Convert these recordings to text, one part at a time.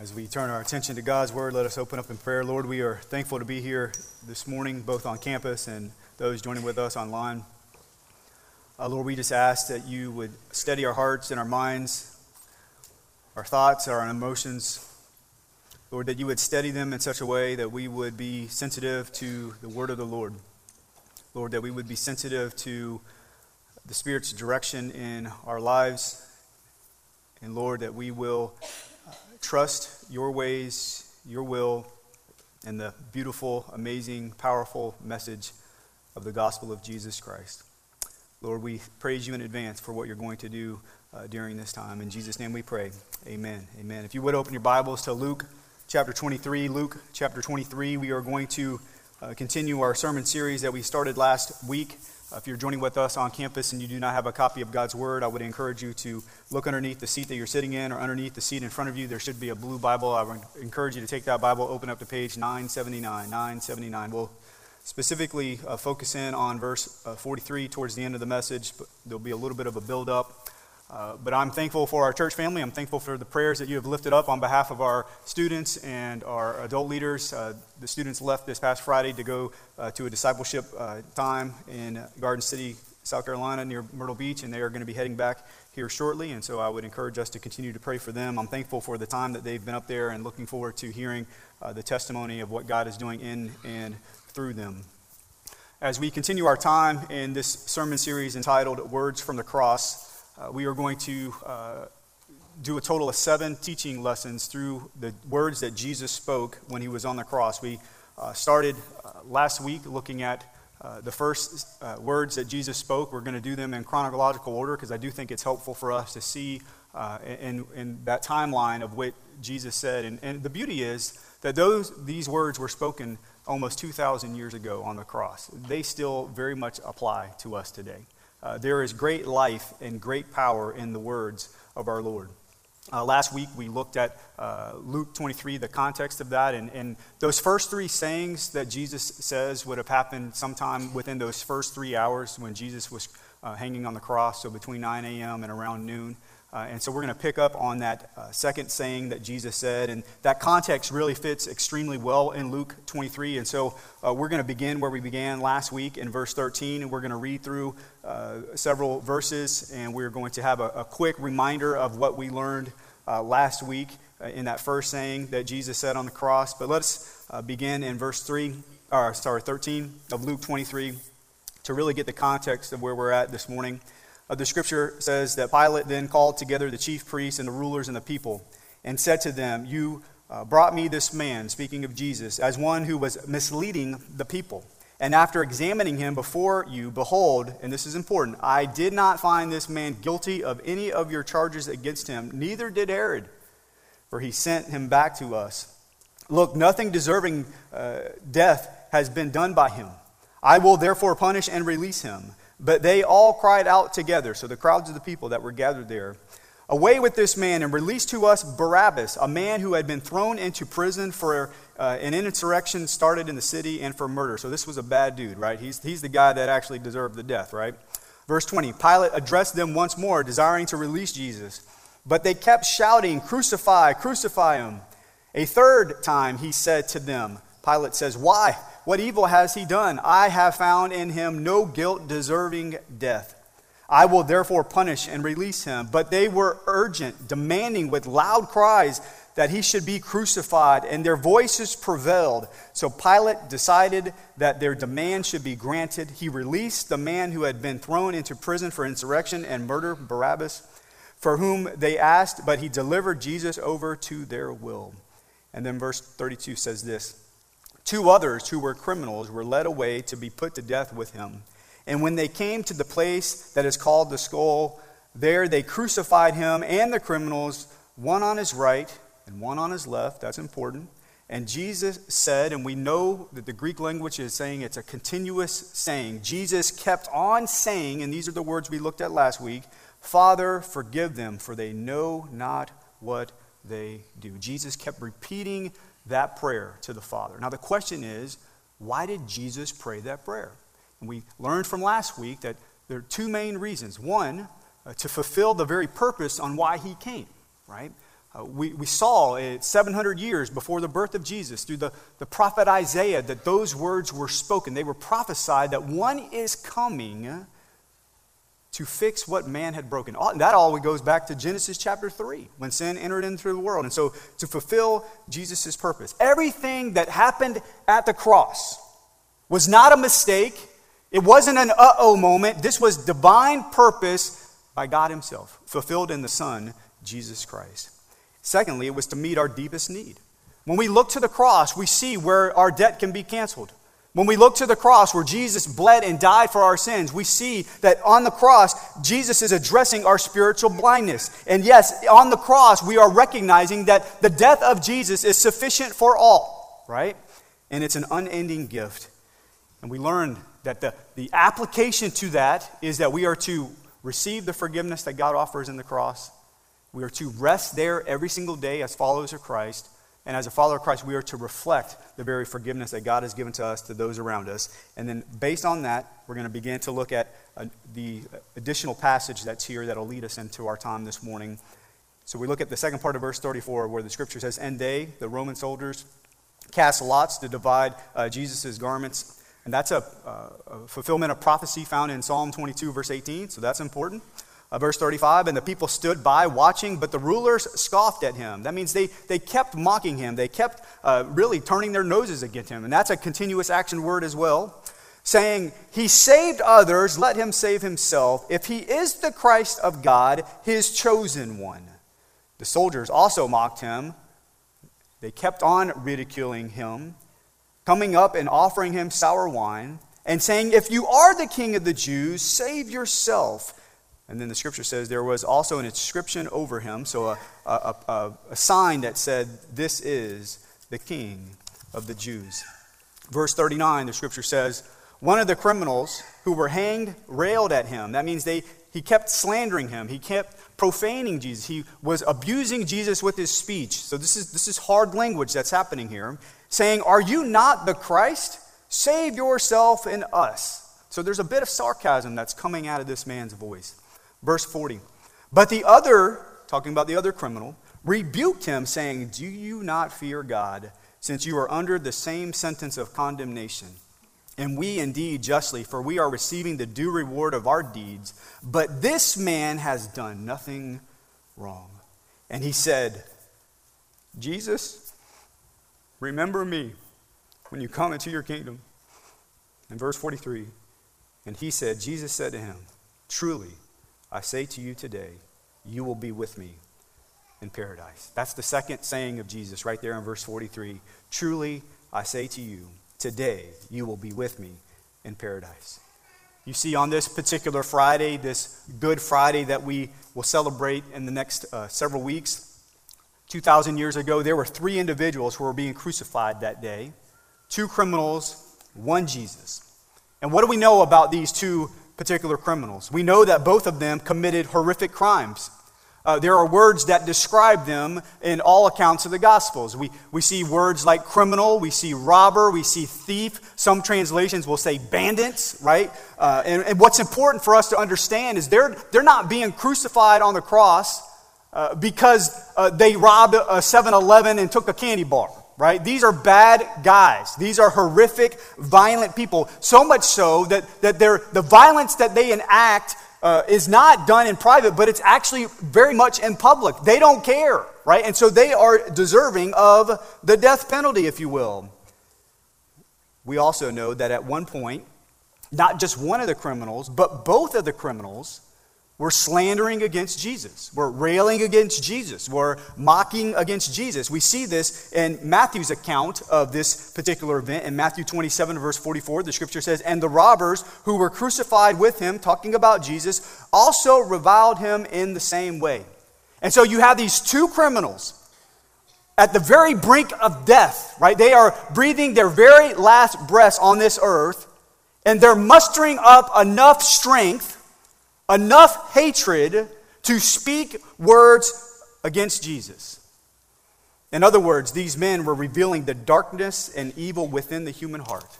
As we turn our attention to God's Word, let us open up in prayer. Lord, we are thankful to be here this morning, both on campus and those joining with us online. Uh, Lord, we just ask that you would steady our hearts and our minds, our thoughts, our emotions. Lord, that you would steady them in such a way that we would be sensitive to the Word of the Lord. Lord, that we would be sensitive to the Spirit's direction in our lives. And Lord, that we will trust your ways, your will, and the beautiful, amazing, powerful message of the gospel of Jesus Christ. Lord, we praise you in advance for what you're going to do uh, during this time. In Jesus' name we pray. Amen. Amen. If you would open your Bibles to Luke chapter 23, Luke chapter 23, we are going to uh, continue our sermon series that we started last week. Uh, if you're joining with us on campus and you do not have a copy of God's Word, I would encourage you to look underneath the seat that you're sitting in or underneath the seat in front of you. There should be a blue Bible. I would encourage you to take that Bible, open up to page 979. 979. We'll specifically uh, focus in on verse uh, 43 towards the end of the message, but there'll be a little bit of a build up. Uh, but I'm thankful for our church family. I'm thankful for the prayers that you have lifted up on behalf of our students and our adult leaders. Uh, the students left this past Friday to go uh, to a discipleship uh, time in Garden City, South Carolina, near Myrtle Beach, and they are going to be heading back here shortly. And so I would encourage us to continue to pray for them. I'm thankful for the time that they've been up there and looking forward to hearing uh, the testimony of what God is doing in and through them. As we continue our time in this sermon series entitled Words from the Cross, uh, we are going to uh, do a total of seven teaching lessons through the words that Jesus spoke when he was on the cross. We uh, started uh, last week looking at uh, the first uh, words that Jesus spoke. We're going to do them in chronological order because I do think it's helpful for us to see in, in that timeline of what Jesus said. And, and the beauty is that those, these words were spoken almost 2,000 years ago on the cross. They still very much apply to us today. Uh, there is great life and great power in the words of our Lord. Uh, last week we looked at uh, Luke 23, the context of that, and, and, those first three sayings that Jesus says would have happened sometime within those first three hours when Jesus was uh, hanging on the cross, so between 9 a.m. and around noon. Uh, and so we're going to pick up on that uh, second saying that Jesus said. And that context really fits extremely well in Luke 23. And so uh, we're going to begin where we began last week in verse 13. And we're going to read through uh, several verses. And we're going to have a, a quick reminder of what we learned uh, last week uh, in that first saying that Jesus said on the cross. But let's begin in verse 3, or sorry, 13 of Luke 23 to really get the context of where we're at this morning. The scripture says that Pilate then called together the chief priests and the rulers and the people and said to them, You uh, brought me this man, speaking of Jesus, as one who was misleading the people. And after examining him before you, behold, and this is important, I did not find this man guilty of any of your charges against him, neither did Herod, for he sent him back to us. Look, nothing deserving uh, death has been done by him. I will therefore punish and release him. But they all cried out together, so the crowds of the people that were gathered there, Away with this man and release to us Barabbas, a man who had been thrown into prison for uh, an insurrection started in the city and for murder. So this was a bad dude, right? He's, he's the guy that actually deserved the death, right? Verse 20 Pilate addressed them once more, desiring to release Jesus. But they kept shouting, Crucify, crucify him. A third time he said to them, Pilate says, Why? What evil has he done? I have found in him no guilt deserving death. I will therefore punish and release him. But they were urgent, demanding with loud cries that he should be crucified, and their voices prevailed. So Pilate decided that their demand should be granted. He released the man who had been thrown into prison for insurrection and murder, Barabbas, for whom they asked, but he delivered Jesus over to their will. And then verse 32 says this Two others who were criminals were led away to be put to death with him. And when they came to the place that is called the skull, there they crucified him and the criminals, one on his right and one on his left. That's important. And Jesus said, and we know that the Greek language is saying it's a continuous saying. Jesus kept on saying, and these are the words we looked at last week Father, forgive them, for they know not what they do. Jesus kept repeating that prayer to the Father. Now, the question is, why did Jesus pray that prayer? And we learned from last week that there are two main reasons. One, uh, to fulfill the very purpose on why he came, right? Uh, we, we saw it 700 years before the birth of Jesus through the, the prophet Isaiah that those words were spoken. They were prophesied that one is coming to fix what man had broken. That all goes back to Genesis chapter 3 when sin entered into the world. And so to fulfill Jesus' purpose, everything that happened at the cross was not a mistake. It wasn't an uh oh moment. This was divine purpose by God Himself, fulfilled in the Son, Jesus Christ. Secondly, it was to meet our deepest need. When we look to the cross, we see where our debt can be canceled. When we look to the cross where Jesus bled and died for our sins, we see that on the cross, Jesus is addressing our spiritual blindness. And yes, on the cross, we are recognizing that the death of Jesus is sufficient for all, right? And it's an unending gift. And we learn that the, the application to that is that we are to receive the forgiveness that God offers in the cross we are to rest there every single day as followers of Christ. And as a follower of Christ, we are to reflect the very forgiveness that God has given to us, to those around us. And then, based on that, we're going to begin to look at uh, the additional passage that's here that'll lead us into our time this morning. So, we look at the second part of verse 34, where the scripture says, And they, the Roman soldiers, cast lots to divide uh, Jesus' garments. And that's a, uh, a fulfillment of prophecy found in Psalm 22, verse 18. So, that's important. Uh, verse 35 And the people stood by watching, but the rulers scoffed at him. That means they, they kept mocking him. They kept uh, really turning their noses against him. And that's a continuous action word as well, saying, He saved others, let him save himself. If he is the Christ of God, his chosen one. The soldiers also mocked him. They kept on ridiculing him, coming up and offering him sour wine, and saying, If you are the king of the Jews, save yourself. And then the scripture says there was also an inscription over him, so a, a, a, a sign that said, This is the King of the Jews. Verse 39, the scripture says, One of the criminals who were hanged railed at him. That means they, he kept slandering him, he kept profaning Jesus, he was abusing Jesus with his speech. So this is, this is hard language that's happening here, saying, Are you not the Christ? Save yourself and us. So there's a bit of sarcasm that's coming out of this man's voice. Verse 40. But the other, talking about the other criminal, rebuked him, saying, Do you not fear God, since you are under the same sentence of condemnation? And we indeed justly, for we are receiving the due reward of our deeds. But this man has done nothing wrong. And he said, Jesus, remember me when you come into your kingdom. In verse 43, and he said, Jesus said to him, Truly, I say to you today, you will be with me in paradise. That's the second saying of Jesus right there in verse 43. Truly, I say to you, today you will be with me in paradise. You see, on this particular Friday, this Good Friday that we will celebrate in the next uh, several weeks, 2,000 years ago, there were three individuals who were being crucified that day two criminals, one Jesus. And what do we know about these two particular criminals. We know that both of them committed horrific crimes. Uh, there are words that describe them in all accounts of the Gospels. We, we see words like criminal, we see robber, we see thief. Some translations will say bandits, right? Uh, and, and, what's important for us to understand is they're, they're not being crucified on the cross uh, because uh, they robbed a 7 Eleven and took a candy bar right? These are bad guys. These are horrific, violent people. So much so that, that the violence that they enact uh, is not done in private, but it's actually very much in public. They don't care, right? And so they are deserving of the death penalty, if you will. We also know that at one point, not just one of the criminals, but both of the criminals we're slandering against Jesus. We're railing against Jesus. We're mocking against Jesus. We see this in Matthew's account of this particular event. In Matthew 27, verse 44, the scripture says, And the robbers who were crucified with him, talking about Jesus, also reviled him in the same way. And so you have these two criminals at the very brink of death, right? They are breathing their very last breaths on this earth, and they're mustering up enough strength enough hatred to speak words against Jesus. In other words, these men were revealing the darkness and evil within the human heart.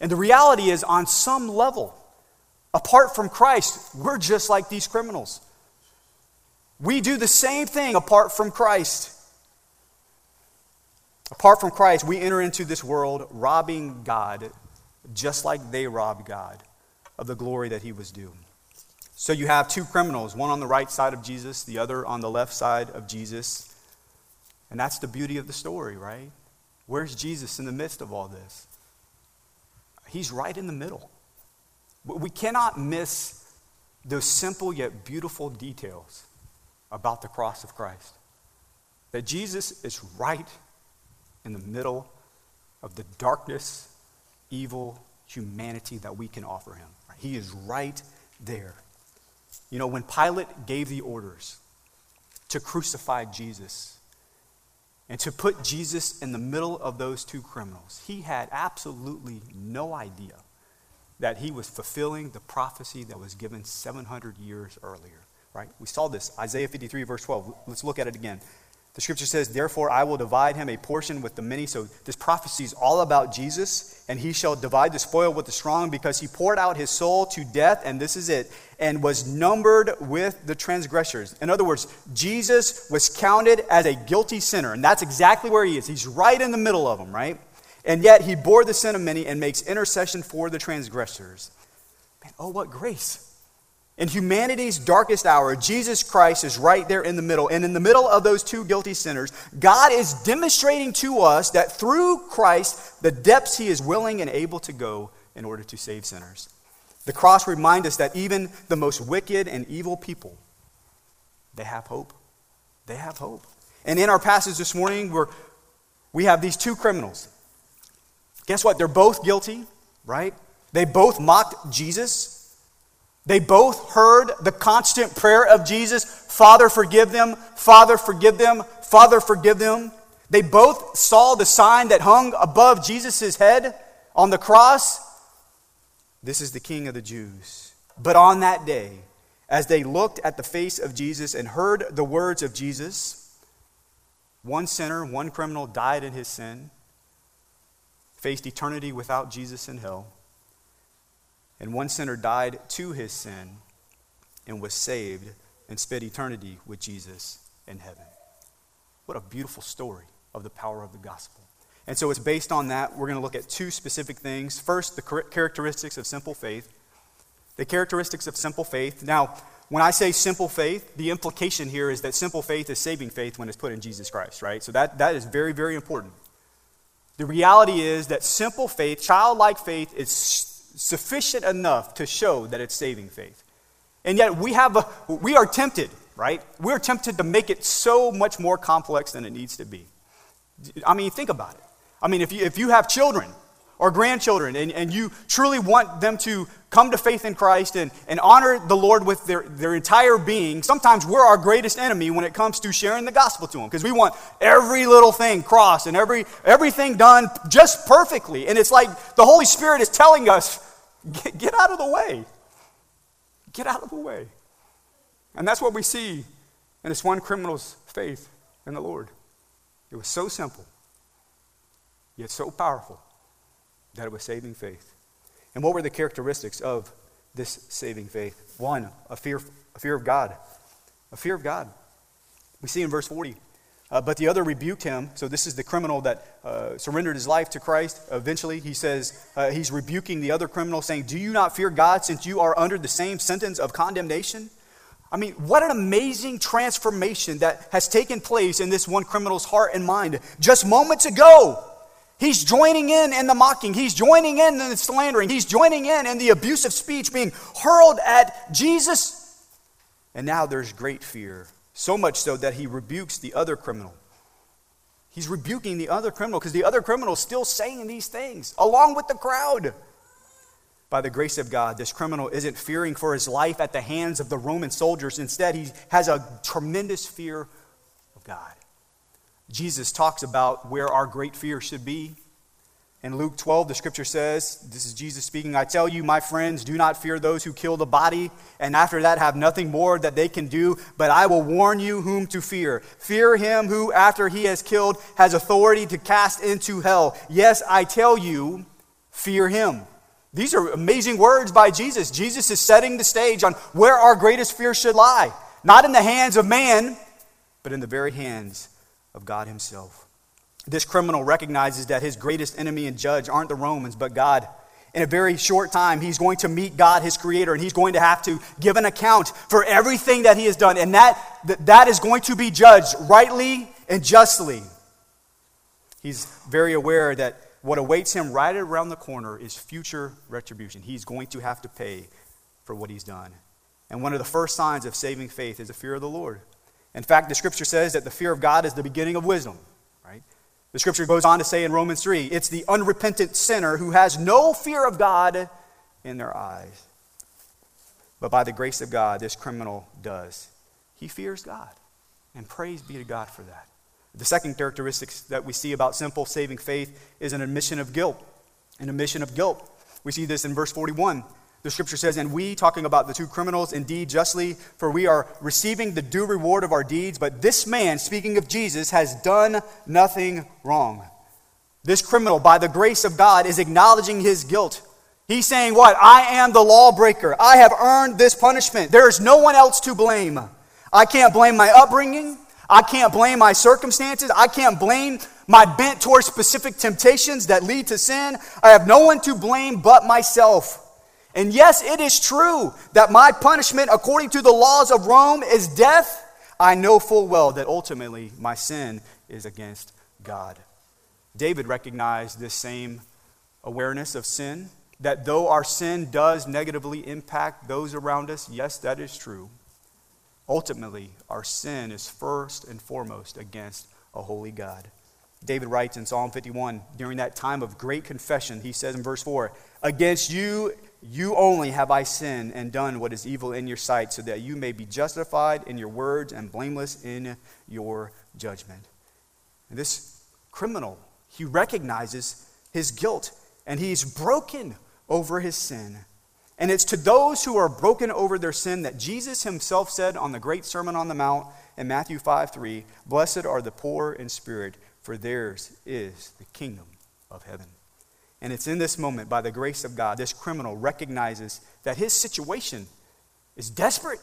And the reality is, on some level, apart from Christ, we're just like these criminals. We do the same thing apart from Christ. Apart from Christ, we enter into this world robbing God just like they robbed God of the glory that he was due. So you have two criminals, one on the right side of Jesus, the other on the left side of Jesus. And that's the beauty of the story, right? Where's Jesus in the midst of all this? He's right in the middle. We cannot miss those simple yet beautiful details about the cross of Christ. That Jesus is right in the middle of the darkness, evil humanity that we can offer him. He is right there. You know, when Pilate gave the orders to crucify Jesus and to put Jesus in the middle of those two criminals, he had absolutely no idea that he was fulfilling the prophecy that was given 700 years earlier, right? We saw this, Isaiah 53, verse 12. Let's look at it again. The scripture says, Therefore I will divide him a portion with the many. So this prophecy is all about Jesus, and he shall divide the spoil with the strong because he poured out his soul to death, and this is it, and was numbered with the transgressors. In other words, Jesus was counted as a guilty sinner, and that's exactly where he is. He's right in the middle of them, right? And yet he bore the sin of many and makes intercession for the transgressors. Man, oh, what grace! In humanity's darkest hour, Jesus Christ is right there in the middle. And in the middle of those two guilty sinners, God is demonstrating to us that through Christ, the depths he is willing and able to go in order to save sinners. The cross reminds us that even the most wicked and evil people, they have hope. They have hope. And in our passage this morning, we're, we have these two criminals. Guess what? They're both guilty, right? They both mocked Jesus. They both heard the constant prayer of Jesus Father, forgive them, Father, forgive them, Father, forgive them. They both saw the sign that hung above Jesus' head on the cross. This is the King of the Jews. But on that day, as they looked at the face of Jesus and heard the words of Jesus, one sinner, one criminal died in his sin, faced eternity without Jesus in hell. And one sinner died to his sin and was saved and spent eternity with Jesus in heaven. What a beautiful story of the power of the gospel. And so it's based on that. We're going to look at two specific things. First, the characteristics of simple faith. The characteristics of simple faith. Now, when I say simple faith, the implication here is that simple faith is saving faith when it's put in Jesus Christ, right? So that, that is very, very important. The reality is that simple faith, childlike faith, is sufficient enough to show that it's saving faith. And yet we have a, we are tempted, right? We're tempted to make it so much more complex than it needs to be. I mean, think about it. I mean, if you, if you have children or grandchildren and, and you truly want them to come to faith in Christ and, and honor the Lord with their, their entire being, sometimes we're our greatest enemy when it comes to sharing the gospel to them because we want every little thing crossed and every, everything done just perfectly. And it's like the Holy Spirit is telling us, get, get out of the way. Get out of the way. And that's what we see in this one criminal's faith in the Lord. It was so simple, yet so powerful that it was saving faith. And what were the characteristics of this saving faith? One, a fear, a fear of God. A fear of God. We see in verse 40. Uh, but the other rebuked him. So this is the criminal that uh, surrendered his life to Christ. Eventually, he says, uh, he's rebuking the other criminal, saying, Do you not fear God since you are under the same sentence of condemnation? I mean, what an amazing transformation that has taken place in this one criminal's heart and mind just moments ago. He's joining in in the mocking. He's joining in in the slandering. He's joining in in the abusive speech being hurled at Jesus. And now there's great fear. So much so that he rebukes the other criminal. He's rebuking the other criminal because the other criminal is still saying these things along with the crowd. By the grace of God, this criminal isn't fearing for his life at the hands of the Roman soldiers. Instead, he has a tremendous fear of God. Jesus talks about where our great fear should be. In Luke 12, the scripture says, This is Jesus speaking, I tell you, my friends, do not fear those who kill the body, and after that have nothing more that they can do, but I will warn you whom to fear. Fear him who, after he has killed, has authority to cast into hell. Yes, I tell you, fear him. These are amazing words by Jesus. Jesus is setting the stage on where our greatest fear should lie. not in the hands of man, but in the very hands of God Himself. This criminal recognizes that his greatest enemy and judge aren't the Romans, but God. In a very short time, he's going to meet God, his creator, and he's going to have to give an account for everything that he has done. And that, that is going to be judged rightly and justly. He's very aware that what awaits him right around the corner is future retribution. He's going to have to pay for what he's done. And one of the first signs of saving faith is the fear of the Lord. In fact, the scripture says that the fear of God is the beginning of wisdom, right? The scripture goes on to say in Romans 3 it's the unrepentant sinner who has no fear of God in their eyes. But by the grace of God, this criminal does. He fears God. And praise be to God for that. The second characteristic that we see about simple saving faith is an admission of guilt. An admission of guilt. We see this in verse 41. The scripture says, And we, talking about the two criminals, indeed justly, for we are receiving the due reward of our deeds, but this man, speaking of Jesus, has done nothing wrong. This criminal, by the grace of God, is acknowledging his guilt. He's saying, What? I am the lawbreaker. I have earned this punishment. There is no one else to blame. I can't blame my upbringing. I can't blame my circumstances. I can't blame my bent towards specific temptations that lead to sin. I have no one to blame but myself. And yes, it is true that my punishment, according to the laws of Rome, is death. I know full well that ultimately my sin is against God. David recognized this same awareness of sin, that though our sin does negatively impact those around us, yes, that is true. Ultimately, our sin is first and foremost against a holy God. David writes in Psalm 51 during that time of great confession, he says in verse 4 Against you you only have I sinned and done what is evil in your sight, so that you may be justified in your words and blameless in your judgment. And this criminal, he recognizes his guilt and he's broken over his sin. And it's to those who are broken over their sin that Jesus himself said on the great Sermon on the Mount in Matthew 5 3 Blessed are the poor in spirit, for theirs is the kingdom of heaven. And it's in this moment, by the grace of God, this criminal recognizes that his situation is desperate.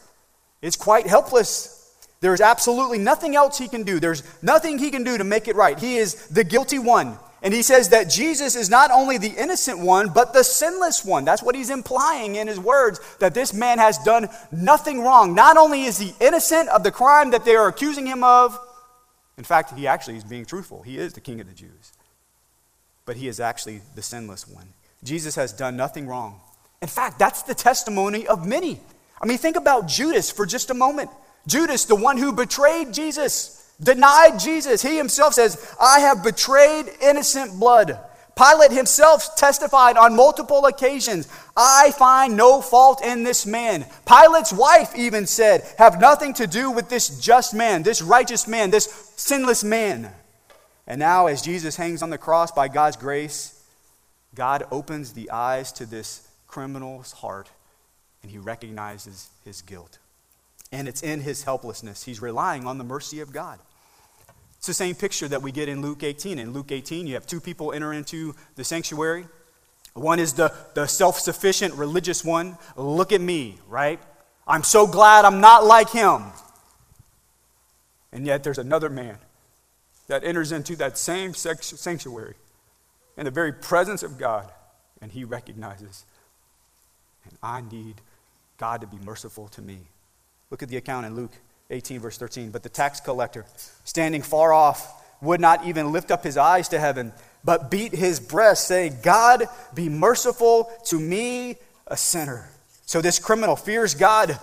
It's quite helpless. There is absolutely nothing else he can do. There's nothing he can do to make it right. He is the guilty one. And he says that Jesus is not only the innocent one, but the sinless one. That's what he's implying in his words that this man has done nothing wrong. Not only is he innocent of the crime that they are accusing him of, in fact, he actually is being truthful. He is the king of the Jews but he is actually the sinless one. Jesus has done nothing wrong. In fact, that's the testimony of many. I mean, think about Judas for just a moment. Judas, the one who betrayed Jesus, denied Jesus. He himself says, I have betrayed innocent blood. Pilate himself testified on multiple occasions, I find no fault in this man. Pilate's wife even said, Have nothing to do with this just man, this righteous man, this sinless man. And now, as Jesus hangs on the cross by God's grace, God opens the eyes to this criminal's heart and he recognizes his guilt. And it's in his helplessness. He's relying on the mercy of God. It's the same picture that we get in Luke 18. In Luke 18, you have two people enter into the sanctuary. One is the, the self sufficient religious one. Look at me, right? I'm so glad I'm not like him. And yet there's another man that enters into that same sanctuary in the very presence of God, and he recognizes, and I need God to be merciful to me. Look at the account in Luke 18, verse 13. But the tax collector, standing far off, would not even lift up his eyes to heaven, but beat his breast, saying, God, be merciful to me, a sinner. So this criminal fears God,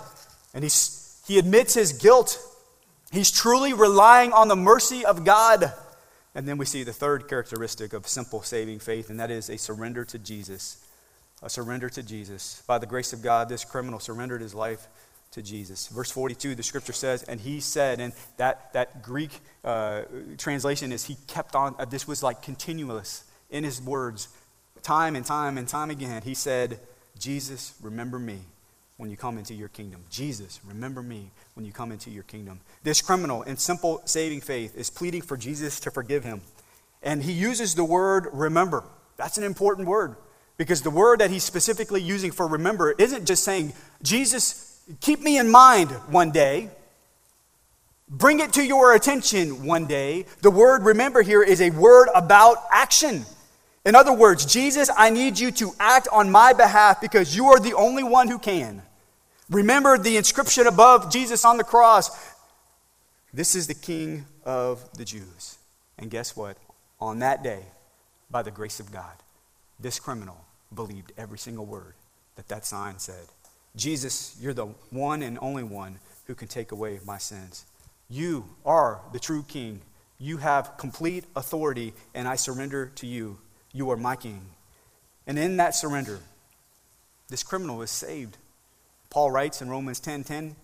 and he's, he admits his guilt He's truly relying on the mercy of God. And then we see the third characteristic of simple saving faith, and that is a surrender to Jesus. A surrender to Jesus. By the grace of God, this criminal surrendered his life to Jesus. Verse 42, the scripture says, and he said, and that, that Greek uh, translation is he kept on, uh, this was like continuous in his words, time and time and time again. He said, Jesus, remember me when you come into your kingdom. Jesus, remember me when you come into your kingdom. This criminal, in simple saving faith, is pleading for Jesus to forgive him. And he uses the word remember. That's an important word because the word that he's specifically using for remember isn't just saying, Jesus, keep me in mind one day. bring it to your attention one day. The word remember here is a word about action. In other words, Jesus, I need you to act on my behalf because you are the only one who can. Remember the inscription above Jesus on the cross. This is the King of the Jews. And guess what? On that day, by the grace of God, this criminal believed every single word that that sign said. Jesus, you're the one and only one who can take away my sins. You are the true king. You have complete authority, and I surrender to you. You are my king. And in that surrender, this criminal is saved. Paul writes in Romans 10:10, 10, 10,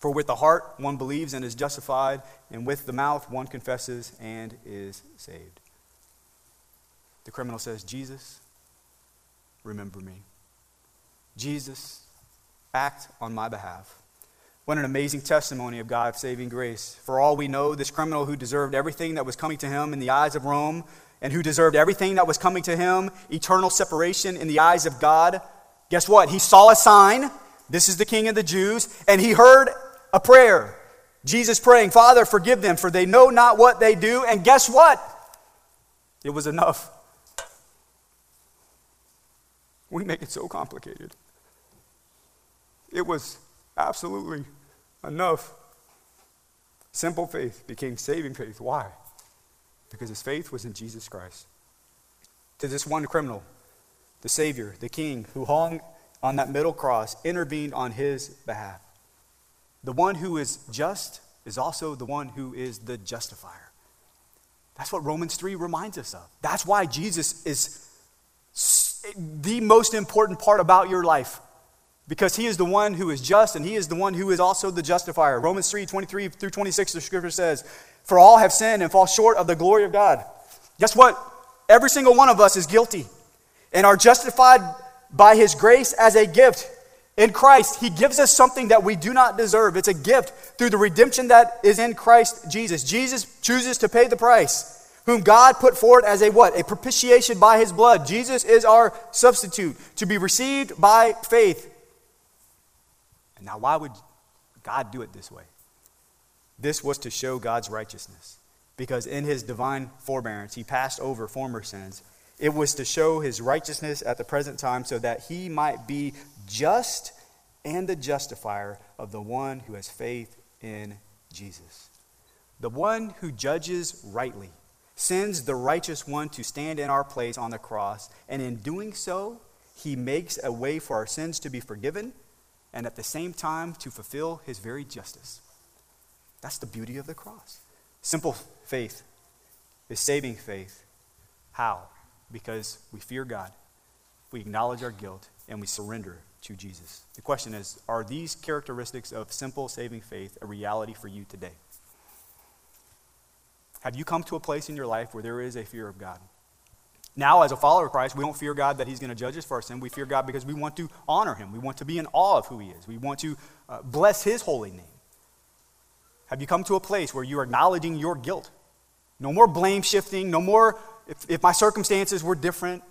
"For with the heart one believes and is justified, and with the mouth one confesses and is saved." The criminal says, "Jesus, remember me. Jesus, act on my behalf." What an amazing testimony of God's saving grace. For all we know, this criminal who deserved everything that was coming to him in the eyes of Rome and who deserved everything that was coming to him, eternal separation in the eyes of God, guess what? He saw a sign. This is the King of the Jews. And he heard a prayer. Jesus praying, Father, forgive them, for they know not what they do. And guess what? It was enough. We make it so complicated. It was absolutely enough. Simple faith became saving faith. Why? Because his faith was in Jesus Christ. To this one criminal, the Savior, the King, who hung on that middle cross, intervened on his behalf. The one who is just is also the one who is the justifier. That's what Romans 3 reminds us of. That's why Jesus is the most important part about your life because he is the one who is just and he is the one who is also the justifier. Romans 3 23 through 26, the scripture says, For all have sinned and fall short of the glory of God. Guess what? Every single one of us is guilty and are justified by his grace as a gift. In Christ, he gives us something that we do not deserve. It's a gift through the redemption that is in Christ Jesus. Jesus chooses to pay the price, whom God put forward as a what? A propitiation by his blood. Jesus is our substitute to be received by faith And now, why would God do it this way? This was to show God's righteousness, because in his divine forbearance, he passed over former sins. It was to show his righteousness at the present time so that he might be just and the justifier of the one who has faith in Jesus. The one who judges rightly sends the righteous one to stand in our place on the cross, and in doing so, he makes a way for our sins to be forgiven and at the same time to fulfill his very justice. That's the beauty of the cross. Simple faith is saving faith. How? Because we fear God, we acknowledge our guilt, and we surrender to Jesus. The question is Are these characteristics of simple saving faith a reality for you today? Have you come to a place in your life where there is a fear of God? Now, as a follower of Christ, we don't fear God that He's going to judge us for our sin. We fear God because we want to honor Him. We want to be in awe of who He is. We want to uh, bless His holy name. Have you come to a place where you're acknowledging your guilt? No more blame shifting. No more, if, if my circumstances were different,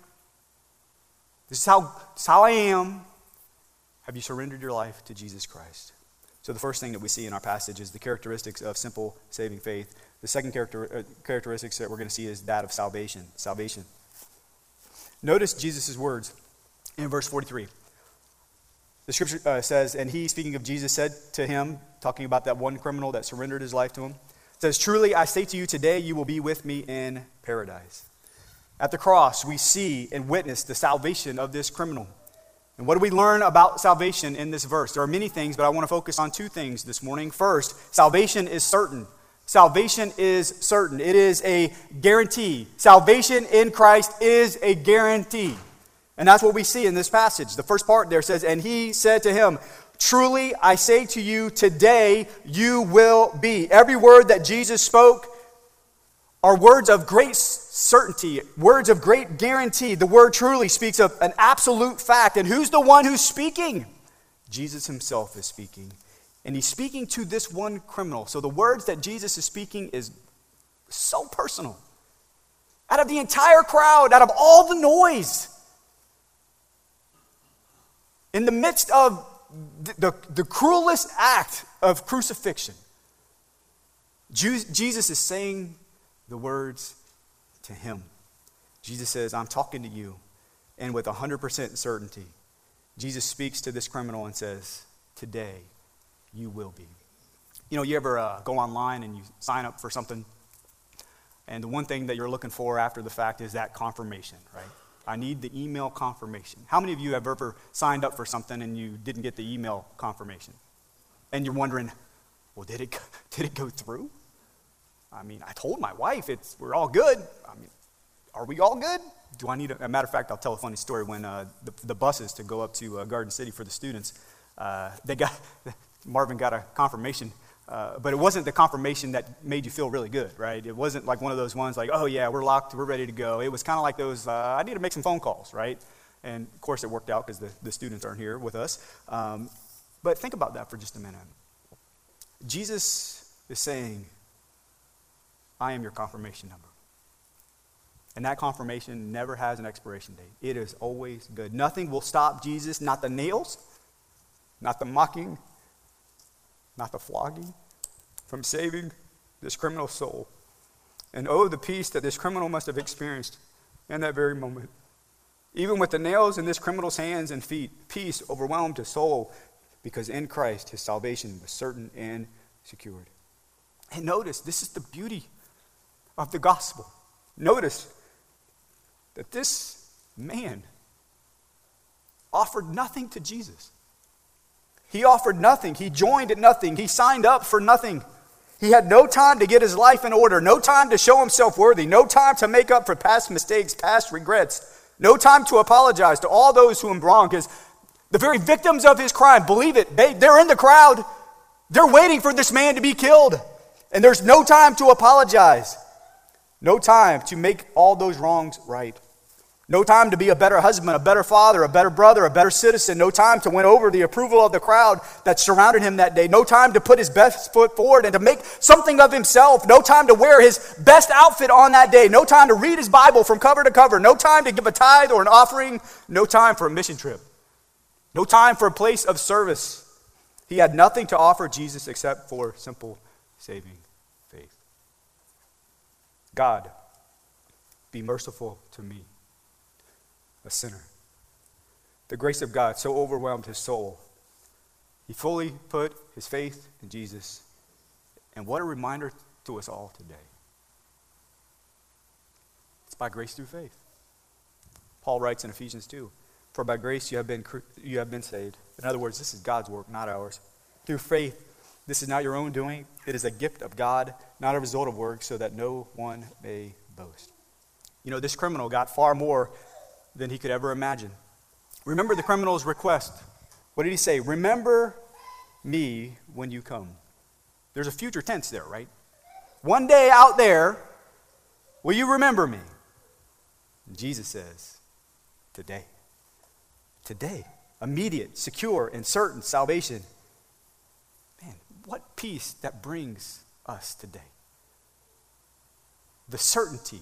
this is, how, this is how I am. Have you surrendered your life to Jesus Christ? So, the first thing that we see in our passage is the characteristics of simple saving faith. The second character, uh, characteristics that we're going to see is that of salvation. Salvation. Notice Jesus' words in verse 43. The scripture uh, says, and he, speaking of Jesus, said to him, talking about that one criminal that surrendered his life to him, says, Truly I say to you, today you will be with me in paradise. At the cross, we see and witness the salvation of this criminal. And what do we learn about salvation in this verse? There are many things, but I want to focus on two things this morning. First, salvation is certain. Salvation is certain, it is a guarantee. Salvation in Christ is a guarantee. And that's what we see in this passage. The first part there says, And he said to him, Truly I say to you, today you will be. Every word that Jesus spoke are words of great certainty, words of great guarantee. The word truly speaks of an absolute fact. And who's the one who's speaking? Jesus himself is speaking. And he's speaking to this one criminal. So the words that Jesus is speaking is so personal. Out of the entire crowd, out of all the noise, in the midst of the, the, cruelest act of crucifixion, Jesus is saying the words to him. Jesus says, I'm talking to you. And with 100% certainty, Jesus speaks to this criminal and says, Today you will be. You know, you ever uh, go online and you sign up for something, and the one thing that you're looking for after the fact is that confirmation, right? I need the email confirmation. How many of you have ever signed up for something and you didn't get the email confirmation? And you're wondering, well, did it, did it go through? I mean, I told my wife it's, we're all good. I mean, are we all good? Do I need a, a matter of fact, I'll tell a funny story. When uh, the, the, buses to go up to uh, Garden City for the students, uh, they got, Marvin got a confirmation uh, but it wasn't the confirmation that made you feel really good, right? It wasn't like one of those ones like, oh, yeah, we're locked, we're ready to go. It was kind of like those, uh, I need to make some phone calls, right? And of course, it worked out because the, the students aren't here with us. Um, but think about that for just a minute. Jesus is saying, I am your confirmation number. And that confirmation never has an expiration date. It is always good. Nothing will stop Jesus, not the nails, not the mocking, not the flogging, from saving this criminal soul. And oh, the peace that this criminal must have experienced in that very moment. Even with the nails in this criminal's hands and feet, peace overwhelmed his soul because in Christ his salvation was certain and secured. And notice, this is the beauty of the gospel. Notice that this man offered nothing to Jesus. He offered nothing. He joined at nothing. He signed up for nothing. He had no time to get his life in order, no time to show himself worthy, no time to make up for past mistakes, past regrets, no time to apologize to all those who him wronged. Because the very victims of his crime, believe it, they, they're in the crowd. They're waiting for this man to be killed. And there's no time to apologize, no time to make all those wrongs right. No time to be a better husband, a better father, a better brother, a better citizen. No time to win over the approval of the crowd that surrounded him that day. No time to put his best foot forward and to make something of himself. No time to wear his best outfit on that day. No time to read his Bible from cover to cover. No time to give a tithe or an offering. No time for a mission trip. No time for a place of service. He had nothing to offer Jesus except for simple saving faith. God, be merciful to me a sinner. The grace of God so overwhelmed his soul. He fully put his faith in Jesus. And what a reminder to us all today. It's by grace through faith. Paul writes in Ephesians 2 For by grace you have been, you have been saved. In other words, this is God's work, not ours. Through faith, this is not your own doing, it is a gift of God, not a result of works, so that no one may boast. You know, this criminal got far more than he could ever imagine. Remember the criminal's request. What did he say? Remember me when you come. There's a future tense there, right? One day out there, will you remember me? Jesus says, Today. Today. Immediate, secure, and certain salvation. Man, what peace that brings us today. The certainty,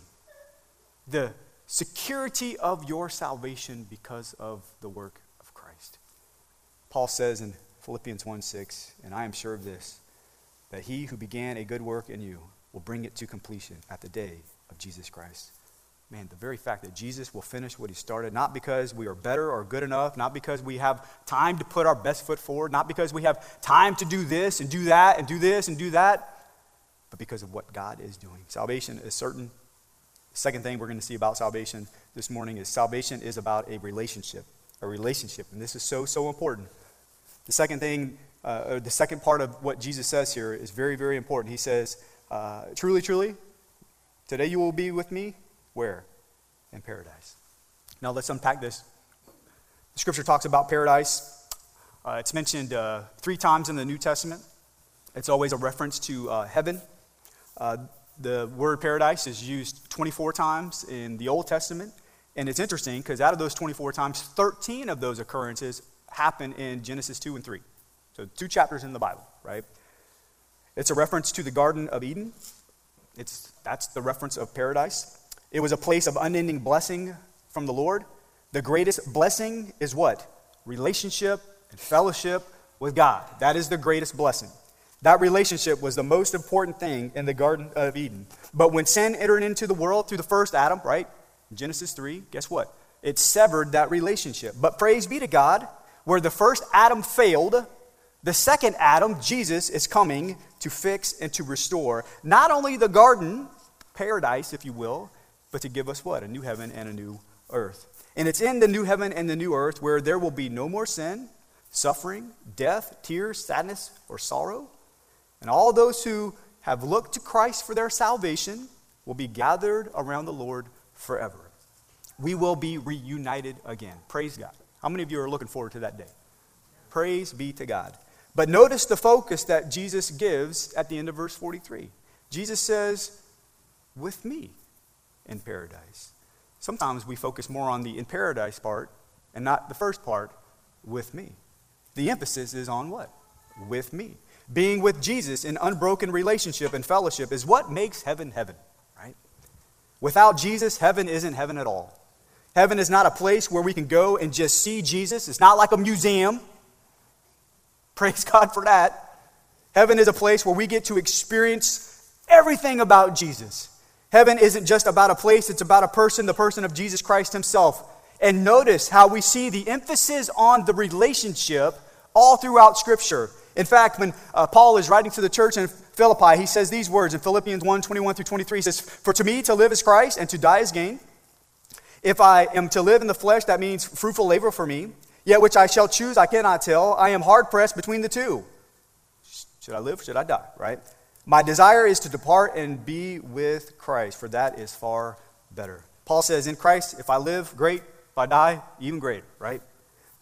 the security of your salvation because of the work of Christ. Paul says in Philippians 1 6, and I am sure of this, that he who began a good work in you will bring it to completion at the day of Jesus Christ. Man, the very fact that Jesus will finish what he started, not because we are better or good enough, not because we have time to put our best foot forward, not because we have time to do this and do that and do this and do that, but because of what God is doing. Salvation is certain second thing we're going to see about salvation this morning is salvation is about a relationship, a relationship. And this is so, so important. The second thing, uh, the second part of what Jesus says here is very, very important. He says, uh, Truly, truly, today you will be with me. Where? In paradise. Now let's unpack this. The scripture talks about paradise. Uh, it's mentioned uh, three times in the New Testament. It's always a reference to uh, heaven. The word paradise is used 24 times in the Old Testament. And it's interesting because out of those 24 times, 13 of those occurrences happen in Genesis 2 and 3. So, two chapters in the Bible, right? It's a reference to the Garden of Eden. It's, that's the reference of paradise. It was a place of unending blessing from the Lord. The greatest blessing is what? Relationship and fellowship with God. That is the greatest blessing. That relationship was the most important thing in the Garden of Eden. But when sin entered into the world through the first Adam, right? Genesis 3, guess what? It severed that relationship. But praise be to God, where the first Adam failed, the second Adam, Jesus, is coming to fix and to restore not only the garden, paradise, if you will, but to give us what? A new heaven and a new earth. And it's in the new heaven and the new earth where there will be no more sin, suffering, death, tears, sadness, or sorrow. And all those who have looked to Christ for their salvation will be gathered around the Lord forever. We will be reunited again. Praise God. How many of you are looking forward to that day? Praise be to God. But notice the focus that Jesus gives at the end of verse 43. Jesus says, with me in paradise. Sometimes we focus more on the in paradise part and not the first part, with me. The emphasis is on what? With me. Being with Jesus in unbroken relationship and fellowship is what makes heaven heaven, right? Without Jesus, heaven isn't heaven at all. Heaven is not a place where we can go and just see Jesus. It's not like a museum. Praise God for that. Heaven is a place where we get to experience everything about Jesus. Heaven isn't just about a place, it's about a person, the person of Jesus Christ himself. And notice how we see the emphasis on the relationship all throughout Scripture. In fact, when uh, Paul is writing to the church in Philippi, he says these words in Philippians 1 21 through 23. He says, For to me to live is Christ, and to die is gain. If I am to live in the flesh, that means fruitful labor for me. Yet which I shall choose, I cannot tell. I am hard pressed between the two. Should I live? Should I die? Right? My desire is to depart and be with Christ, for that is far better. Paul says, In Christ, if I live, great. If I die, even greater, right?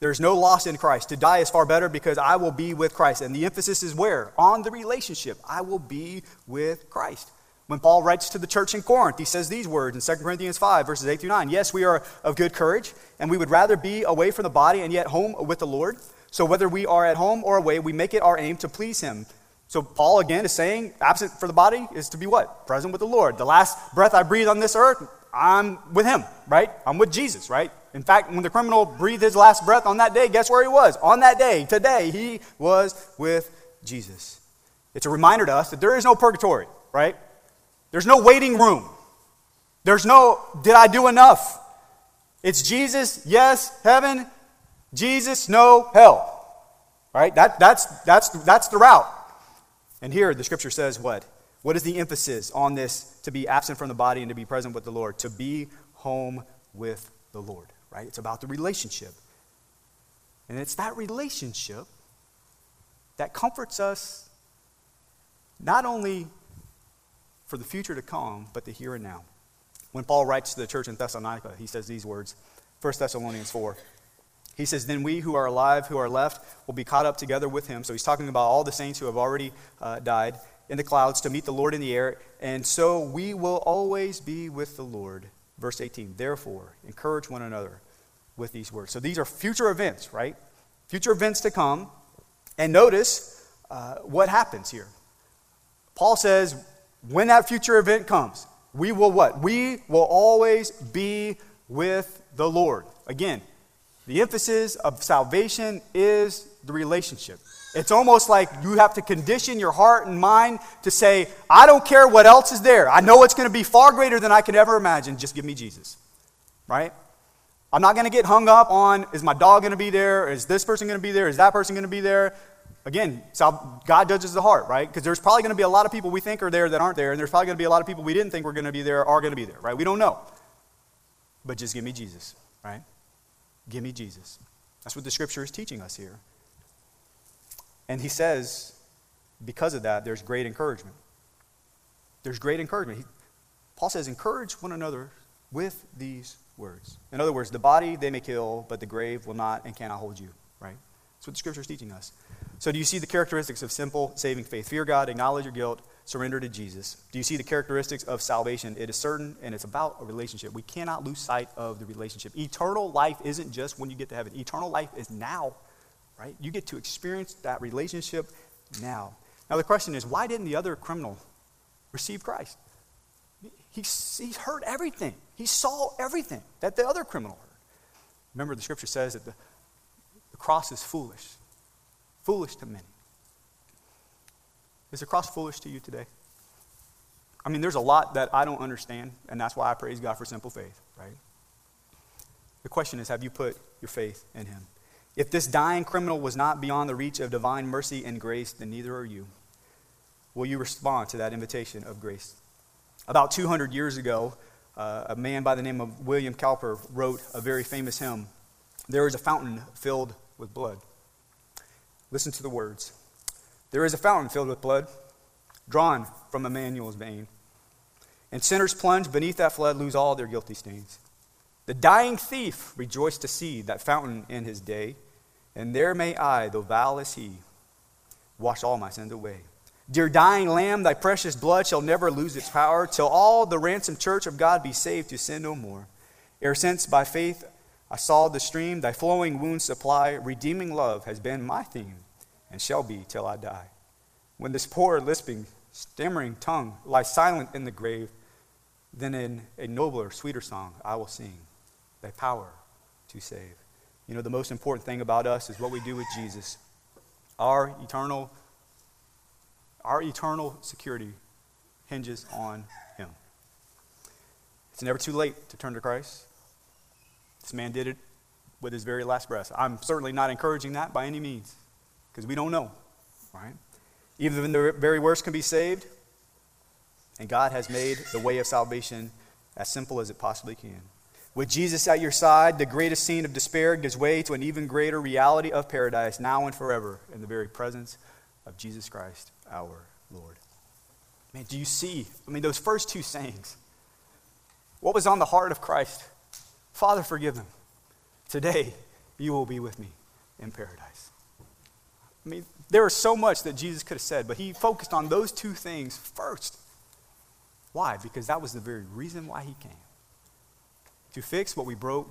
There's no loss in Christ. To die is far better because I will be with Christ. And the emphasis is where? On the relationship. I will be with Christ. When Paul writes to the church in Corinth, he says these words in 2 Corinthians 5, verses 8 through 9. Yes, we are of good courage, and we would rather be away from the body and yet home with the Lord. So whether we are at home or away, we make it our aim to please him. So Paul again is saying, absent for the body is to be what? Present with the Lord. The last breath I breathe on this earth, I'm with him, right? I'm with Jesus, right? In fact, when the criminal breathed his last breath on that day, guess where he was? On that day, today, he was with Jesus. It's a reminder to us that there is no purgatory, right? There's no waiting room. There's no, did I do enough? It's Jesus, yes, heaven, Jesus, no, hell. Right? That, that's, that's, that's the route. And here the scripture says what? What is the emphasis on this to be absent from the body and to be present with the Lord? To be home with the Lord, right? It's about the relationship. And it's that relationship that comforts us not only for the future to come, but the here and now. When Paul writes to the church in Thessalonica, he says these words 1 Thessalonians 4. He says, Then we who are alive, who are left, will be caught up together with him. So he's talking about all the saints who have already uh, died in the clouds to meet the Lord in the air. And so we will always be with the Lord. Verse 18. Therefore, encourage one another with these words. So these are future events, right? Future events to come. And notice uh, what happens here. Paul says, when that future event comes, we will what? We will always be with the Lord. Again, the emphasis of salvation is the relationship. It's almost like you have to condition your heart and mind to say, I don't care what else is there. I know it's going to be far greater than I could ever imagine. Just give me Jesus. Right? I'm not going to get hung up on is my dog going to be there? Is this person going to be there? Is that person going to be there? Again, God judges the heart, right? Because there's probably going to be a lot of people we think are there that aren't there, and there's probably going to be a lot of people we didn't think were going to be there are going to be there, right? We don't know. But just give me Jesus, right? Give me Jesus. That's what the scripture is teaching us here. And he says, because of that, there's great encouragement. There's great encouragement. He, Paul says, encourage one another with these words. In other words, the body they may kill, but the grave will not and cannot hold you, right? That's what the scripture is teaching us. So, do you see the characteristics of simple saving faith? Fear God, acknowledge your guilt, surrender to Jesus. Do you see the characteristics of salvation? It is certain and it's about a relationship. We cannot lose sight of the relationship. Eternal life isn't just when you get to heaven, eternal life is now, right? You get to experience that relationship now. Now, the question is why didn't the other criminal receive Christ? He, he heard everything, he saw everything that the other criminal heard. Remember, the scripture says that the, the cross is foolish foolish to many. Is the cross foolish to you today? I mean, there's a lot that I don't understand, and that's why I praise God for simple faith, right? The question is have you put your faith in Him? If this dying criminal was not beyond the reach of divine mercy and grace, then neither are you. Will you respond to that invitation of grace? About 200 years ago, uh, a man by the name of William Cowper wrote a very famous hymn There is a fountain filled with blood. Listen to the words There is a fountain filled with blood, drawn from Emmanuel's vein. And sinners plunge beneath that flood lose all their guilty stains. The dying thief rejoiced to see that fountain in his day, and there may I, though vile as he, wash all my sins away. Dear dying lamb, thy precious blood shall never lose its power, till all the ransomed church of God be saved to sin no more. Ere since by faith I saw the stream, thy flowing wounds supply, redeeming love has been my theme, and shall be till I die. When this poor, lisping, stammering tongue lies silent in the grave, then in a nobler, sweeter song I will sing, thy power to save. You know, the most important thing about us is what we do with Jesus. Our eternal our eternal security hinges on Him. It's never too late to turn to Christ. This man did it with his very last breath. I'm certainly not encouraging that by any means because we don't know, right? Even the very worst can be saved, and God has made the way of salvation as simple as it possibly can. With Jesus at your side, the greatest scene of despair gives way to an even greater reality of paradise now and forever in the very presence of Jesus Christ our Lord. Man, do you see? I mean, those first two sayings. What was on the heart of Christ? Father, forgive them. Today, you will be with me in paradise. I mean, there was so much that Jesus could have said, but he focused on those two things first. Why? Because that was the very reason why he came to fix what we broke,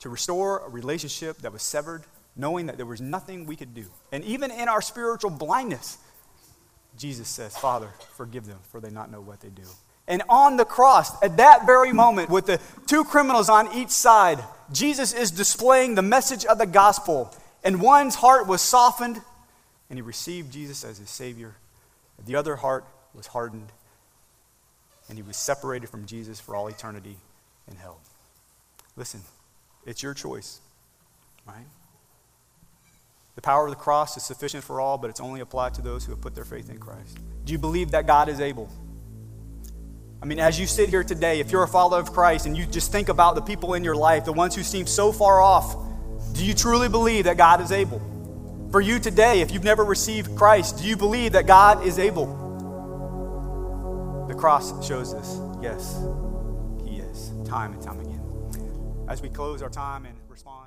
to restore a relationship that was severed, knowing that there was nothing we could do. And even in our spiritual blindness, Jesus says, Father, forgive them, for they not know what they do. And on the cross, at that very moment, with the two criminals on each side, Jesus is displaying the message of the gospel. And one's heart was softened, and he received Jesus as his Savior. The other heart was hardened, and he was separated from Jesus for all eternity in hell. Listen, it's your choice, right? The power of the cross is sufficient for all, but it's only applied to those who have put their faith in Christ. Do you believe that God is able? I mean, as you sit here today, if you're a follower of Christ and you just think about the people in your life, the ones who seem so far off, do you truly believe that God is able? For you today, if you've never received Christ, do you believe that God is able? The cross shows us, Yes, He is, time and time again. As we close our time and response.